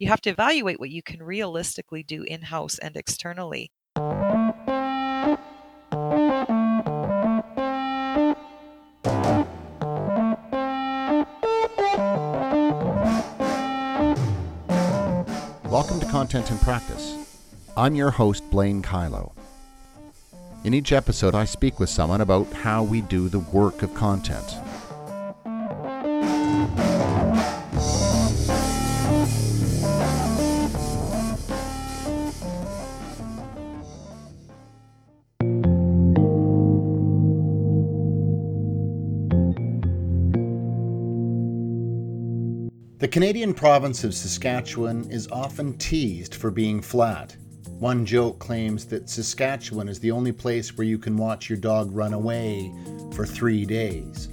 You have to evaluate what you can realistically do in house and externally. Welcome to Content in Practice. I'm your host, Blaine Kyllo. In each episode, I speak with someone about how we do the work of content. The Canadian province of Saskatchewan is often teased for being flat. One joke claims that Saskatchewan is the only place where you can watch your dog run away for three days.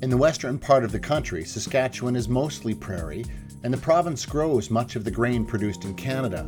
In the western part of the country, Saskatchewan is mostly prairie, and the province grows much of the grain produced in Canada.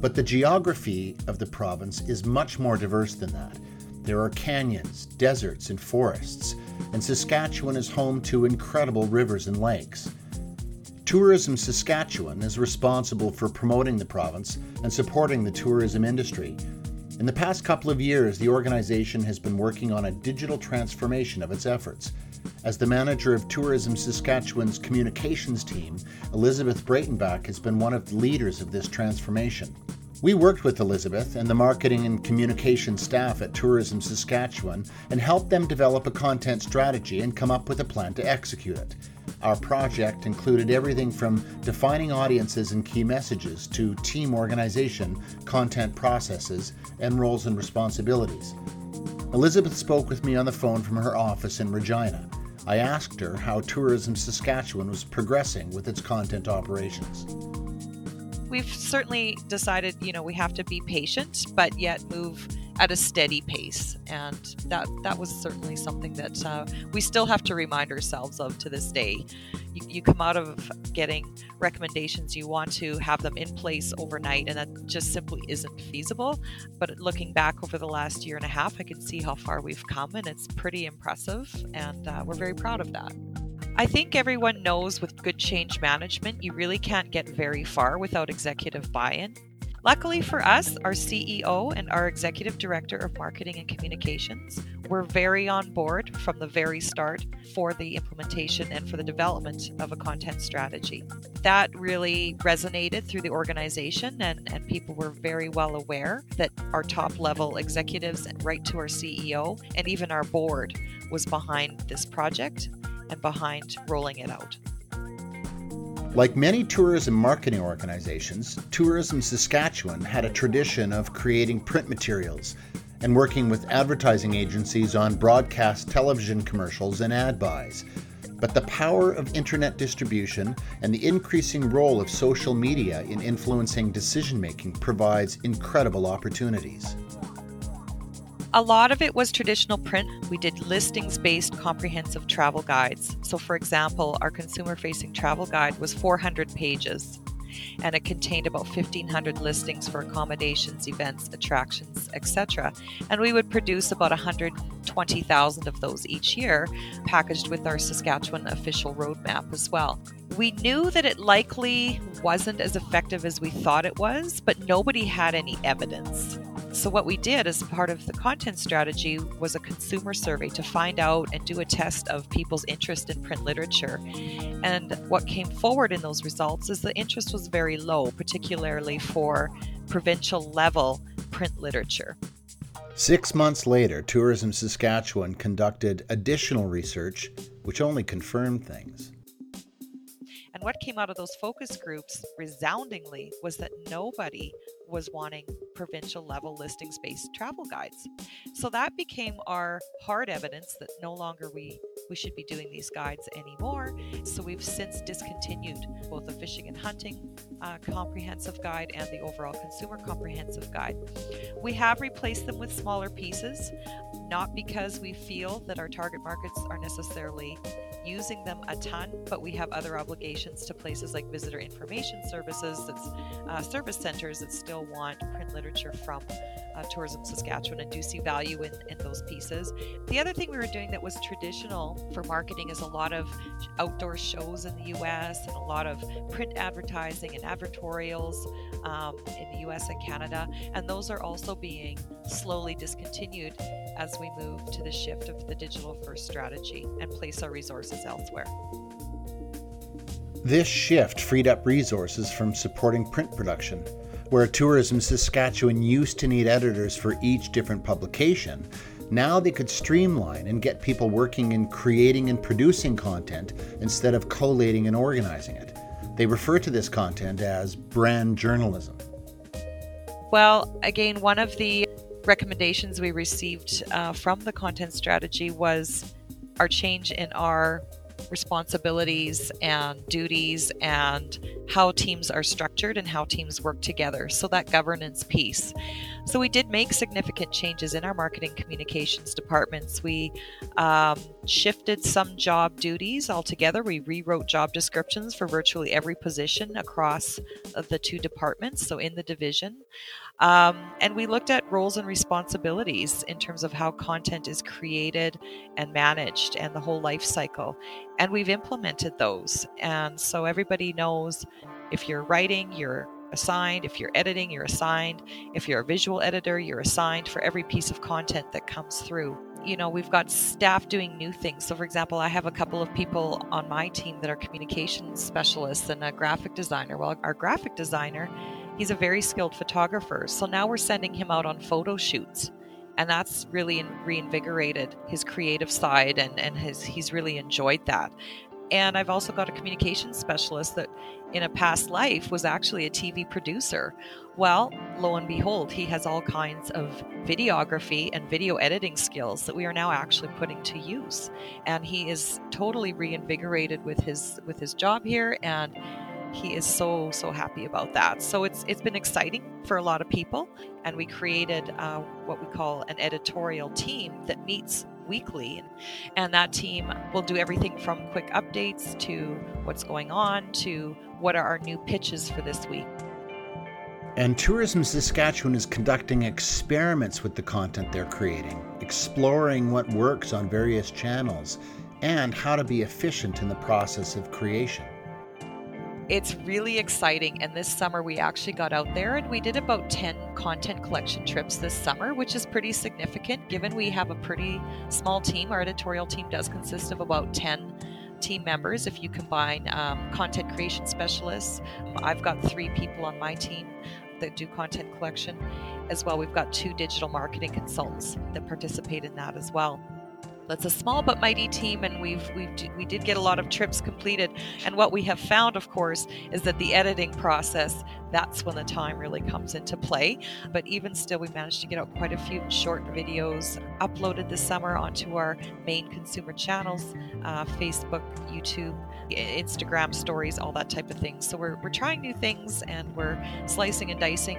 But the geography of the province is much more diverse than that. There are canyons, deserts, and forests, and Saskatchewan is home to incredible rivers and lakes. Tourism Saskatchewan is responsible for promoting the province and supporting the tourism industry. In the past couple of years, the organization has been working on a digital transformation of its efforts. As the manager of Tourism Saskatchewan's communications team, Elizabeth Breitenbach has been one of the leaders of this transformation. We worked with Elizabeth and the marketing and communication staff at Tourism Saskatchewan and helped them develop a content strategy and come up with a plan to execute it. Our project included everything from defining audiences and key messages to team organization, content processes, and roles and responsibilities. Elizabeth spoke with me on the phone from her office in Regina. I asked her how Tourism Saskatchewan was progressing with its content operations we've certainly decided, you know, we have to be patient, but yet move at a steady pace, and that that was certainly something that uh, we still have to remind ourselves of to this day. You, you come out of getting recommendations, you want to have them in place overnight, and that just simply isn't feasible. But looking back over the last year and a half, I can see how far we've come, and it's pretty impressive, and uh, we're very proud of that. I think everyone knows with good change management, you really can't get very far without executive buy in. Luckily for us, our CEO and our executive director of marketing and communications were very on board from the very start for the implementation and for the development of a content strategy. That really resonated through the organization, and, and people were very well aware that our top level executives, and right to our CEO, and even our board was behind this project and behind rolling it out. Like many tourism marketing organizations, Tourism Saskatchewan had a tradition of creating print materials and working with advertising agencies on broadcast television commercials and ad buys. But the power of internet distribution and the increasing role of social media in influencing decision making provides incredible opportunities. A lot of it was traditional print. We did listings based comprehensive travel guides. So, for example, our consumer facing travel guide was 400 pages and it contained about 1500 listings for accommodations, events, attractions, etc. And we would produce about 120,000 of those each year, packaged with our Saskatchewan official roadmap as well. We knew that it likely wasn't as effective as we thought it was, but nobody had any evidence. So, what we did as part of the content strategy was a consumer survey to find out and do a test of people's interest in print literature. And what came forward in those results is the interest was very low, particularly for provincial level print literature. Six months later, Tourism Saskatchewan conducted additional research, which only confirmed things. And what came out of those focus groups resoundingly was that nobody was wanting provincial level listings based travel guides. So that became our hard evidence that no longer we we should be doing these guides anymore. So we've since discontinued both the fishing and hunting uh, comprehensive guide and the overall consumer comprehensive guide. We have replaced them with smaller pieces, not because we feel that our target markets are necessarily using them a ton, but we have other obligations to places like visitor information services, that's uh, service centers that still want print literature from uh, Tourism Saskatchewan and do see value in, in those pieces. The other thing we were doing that was traditional for marketing is a lot of outdoor shows in the US and a lot of print advertising and advertorials um, in the US and Canada. And those are also being slowly discontinued as we move to the shift of the digital first strategy and place our resources elsewhere. This shift freed up resources from supporting print production where Tourism Saskatchewan used to need editors for each different publication, now they could streamline and get people working in creating and producing content instead of collating and organizing it. They refer to this content as brand journalism. Well, again, one of the recommendations we received uh, from the content strategy was our change in our responsibilities and duties and how teams are structured and how teams work together. So, that governance piece. So, we did make significant changes in our marketing communications departments. We um, shifted some job duties altogether. We rewrote job descriptions for virtually every position across the two departments, so in the division. Um, and we looked at roles and responsibilities in terms of how content is created and managed and the whole life cycle. And we've implemented those. And so everybody knows if you're writing, you're assigned. If you're editing, you're assigned. If you're a visual editor, you're assigned for every piece of content that comes through. You know, we've got staff doing new things. So, for example, I have a couple of people on my team that are communications specialists and a graphic designer. Well, our graphic designer he's a very skilled photographer. So now we're sending him out on photo shoots. And that's really reinvigorated his creative side and, and his, he's really enjoyed that. And I've also got a communications specialist that in a past life was actually a TV producer. Well, lo and behold, he has all kinds of videography and video editing skills that we are now actually putting to use. And he is totally reinvigorated with his with his job here and he is so so happy about that so it's it's been exciting for a lot of people and we created uh, what we call an editorial team that meets weekly and that team will do everything from quick updates to what's going on to what are our new pitches for this week and Tourism Saskatchewan is conducting experiments with the content they're creating, exploring what works on various channels, and how to be efficient in the process of creation. It's really exciting. And this summer, we actually got out there and we did about 10 content collection trips this summer, which is pretty significant given we have a pretty small team. Our editorial team does consist of about 10 team members if you combine um, content creation specialists. I've got three people on my team that do content collection as well. We've got two digital marketing consultants that participate in that as well. That's a small but mighty team, and we've we've we did get a lot of trips completed. And what we have found, of course, is that the editing process that's when the time really comes into play. But even still, we managed to get out quite a few short videos uploaded this summer onto our main consumer channels uh, Facebook, YouTube, Instagram stories, all that type of thing. So we're, we're trying new things and we're slicing and dicing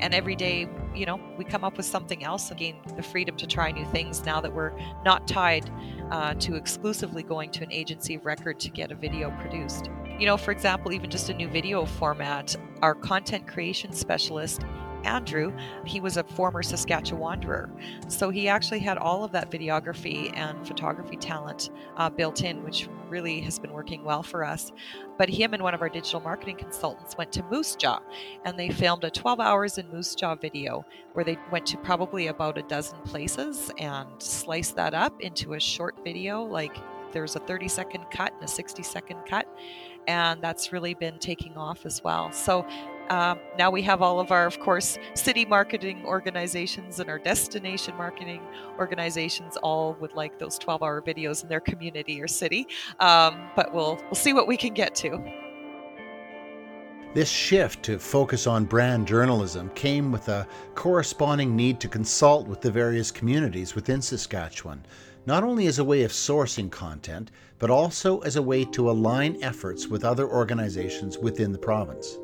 and every day you know we come up with something else and gain the freedom to try new things now that we're not tied uh, to exclusively going to an agency of record to get a video produced. You know for example even just a new video format our content creation specialist Andrew, he was a former Saskatchewan Wanderer. So he actually had all of that videography and photography talent uh, built in, which really has been working well for us. But him and one of our digital marketing consultants went to Moose Jaw and they filmed a 12 hours in Moose Jaw video where they went to probably about a dozen places and sliced that up into a short video. Like there's a 30 second cut and a 60 second cut. And that's really been taking off as well. So um, now we have all of our, of course, city marketing organizations and our destination marketing organizations all would like those 12 hour videos in their community or city. Um, but we'll, we'll see what we can get to. This shift to focus on brand journalism came with a corresponding need to consult with the various communities within Saskatchewan, not only as a way of sourcing content, but also as a way to align efforts with other organizations within the province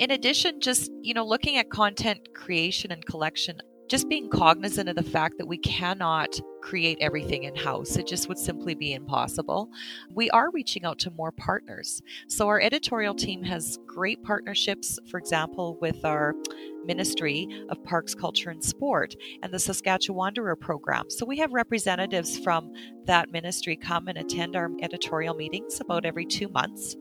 in addition, just, you know, looking at content creation and collection, just being cognizant of the fact that we cannot create everything in house. It just would simply be impossible. We are reaching out to more partners. So, our editorial team has great partnerships, for example, with our Ministry of Parks, Culture and Sport and the Saskatchewan Wanderer program. So we have representatives from that ministry come and attend our editorial meetings about every two months.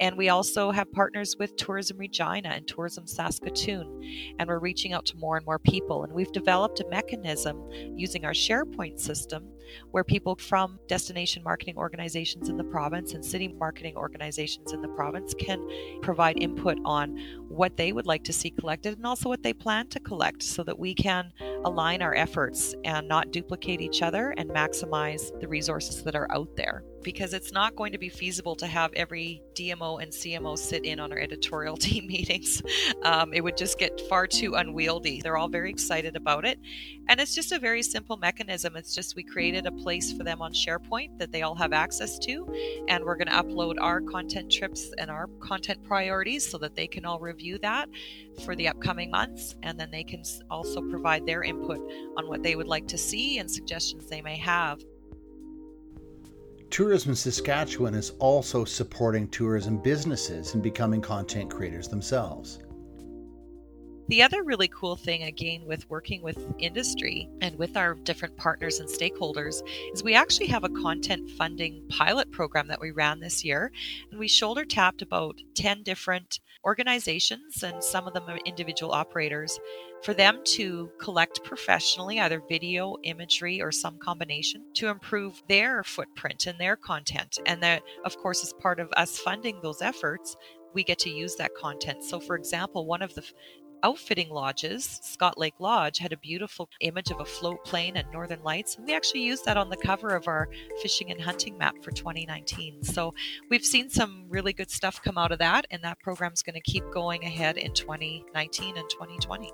And we also have partners with Tourism Regina and Tourism Saskatoon. And we're reaching out to more and more people. And we've developed a mechanism using our SharePoint system where people from destination marketing organizations in the province and city marketing organizations in the province can provide input on what they would like to see collected and also what they plan to collect so that we can align our efforts and not duplicate each other and maximize the resources that are out there because it's not going to be feasible to have every DMO and CMO sit in on our editorial team meetings. Um, it would just get far too unwieldy. They're all very excited about it. And it's just a very simple mechanism. It's just we created a place for them on SharePoint that they all have access to. And we're going to upload our content trips and our content priorities so that they can all review that for the upcoming months. And then they can also provide their input on what they would like to see and suggestions they may have. Tourism Saskatchewan is also supporting tourism businesses in becoming content creators themselves. The other really cool thing, again, with working with industry and with our different partners and stakeholders, is we actually have a content funding pilot program that we ran this year. And we shoulder tapped about 10 different organizations, and some of them are individual operators, for them to collect professionally either video, imagery, or some combination to improve their footprint and their content. And that, of course, as part of us funding those efforts, we get to use that content. So, for example, one of the outfitting lodges, Scott Lake Lodge, had a beautiful image of a float plane and northern lights. And we actually used that on the cover of our fishing and hunting map for 2019. So we've seen some really good stuff come out of that, and that program's going to keep going ahead in 2019 and 2020.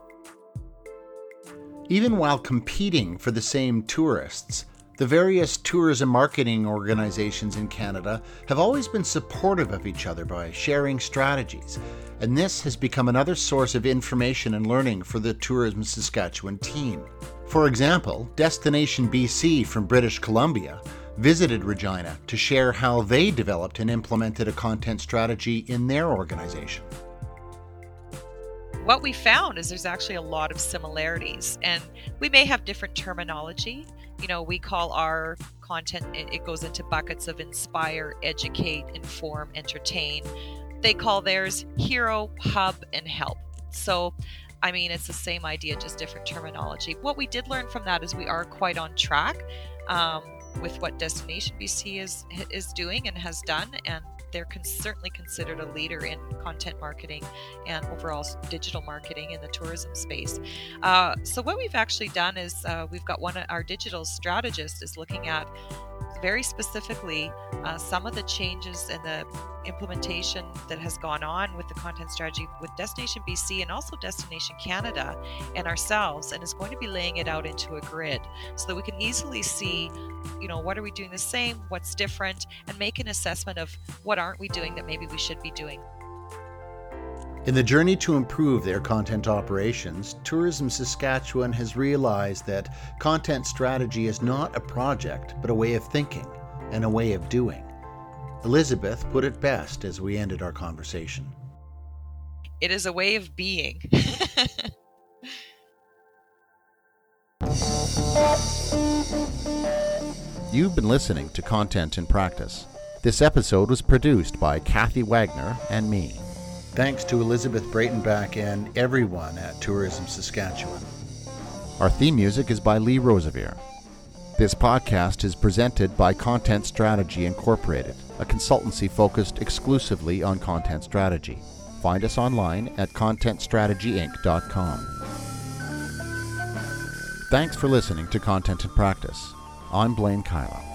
Even while competing for the same tourists, the various tourism marketing organizations in Canada have always been supportive of each other by sharing strategies, and this has become another source of information and learning for the Tourism Saskatchewan team. For example, Destination BC from British Columbia visited Regina to share how they developed and implemented a content strategy in their organization what we found is there's actually a lot of similarities and we may have different terminology you know we call our content it goes into buckets of inspire educate inform entertain. They call theirs hero hub and help. So i mean it's the same idea just different terminology. What we did learn from that is we are quite on track um, with what destination bc is is doing and has done and they're con- certainly considered a leader in content marketing and overall digital marketing in the tourism space. Uh, so what we've actually done is uh, we've got one of our digital strategists is looking at very specifically uh, some of the changes and the implementation that has gone on with the content strategy with Destination BC and also Destination Canada and ourselves, and is going to be laying it out into a grid so that we can easily see, you know, what are we doing the same, what's different, and make an assessment of what aren't we doing that maybe we should be doing. In the journey to improve their content operations, Tourism Saskatchewan has realized that content strategy is not a project, but a way of thinking and a way of doing. Elizabeth put it best as we ended our conversation. It is a way of being. You've been listening to Content in Practice. This episode was produced by Kathy Wagner and me. Thanks to Elizabeth Breitenbach and everyone at Tourism Saskatchewan. Our theme music is by Lee Rosevere. This podcast is presented by Content Strategy Incorporated, a consultancy focused exclusively on content strategy. Find us online at contentstrategyinc.com. Thanks for listening to Content in Practice. I'm Blaine Kyllo.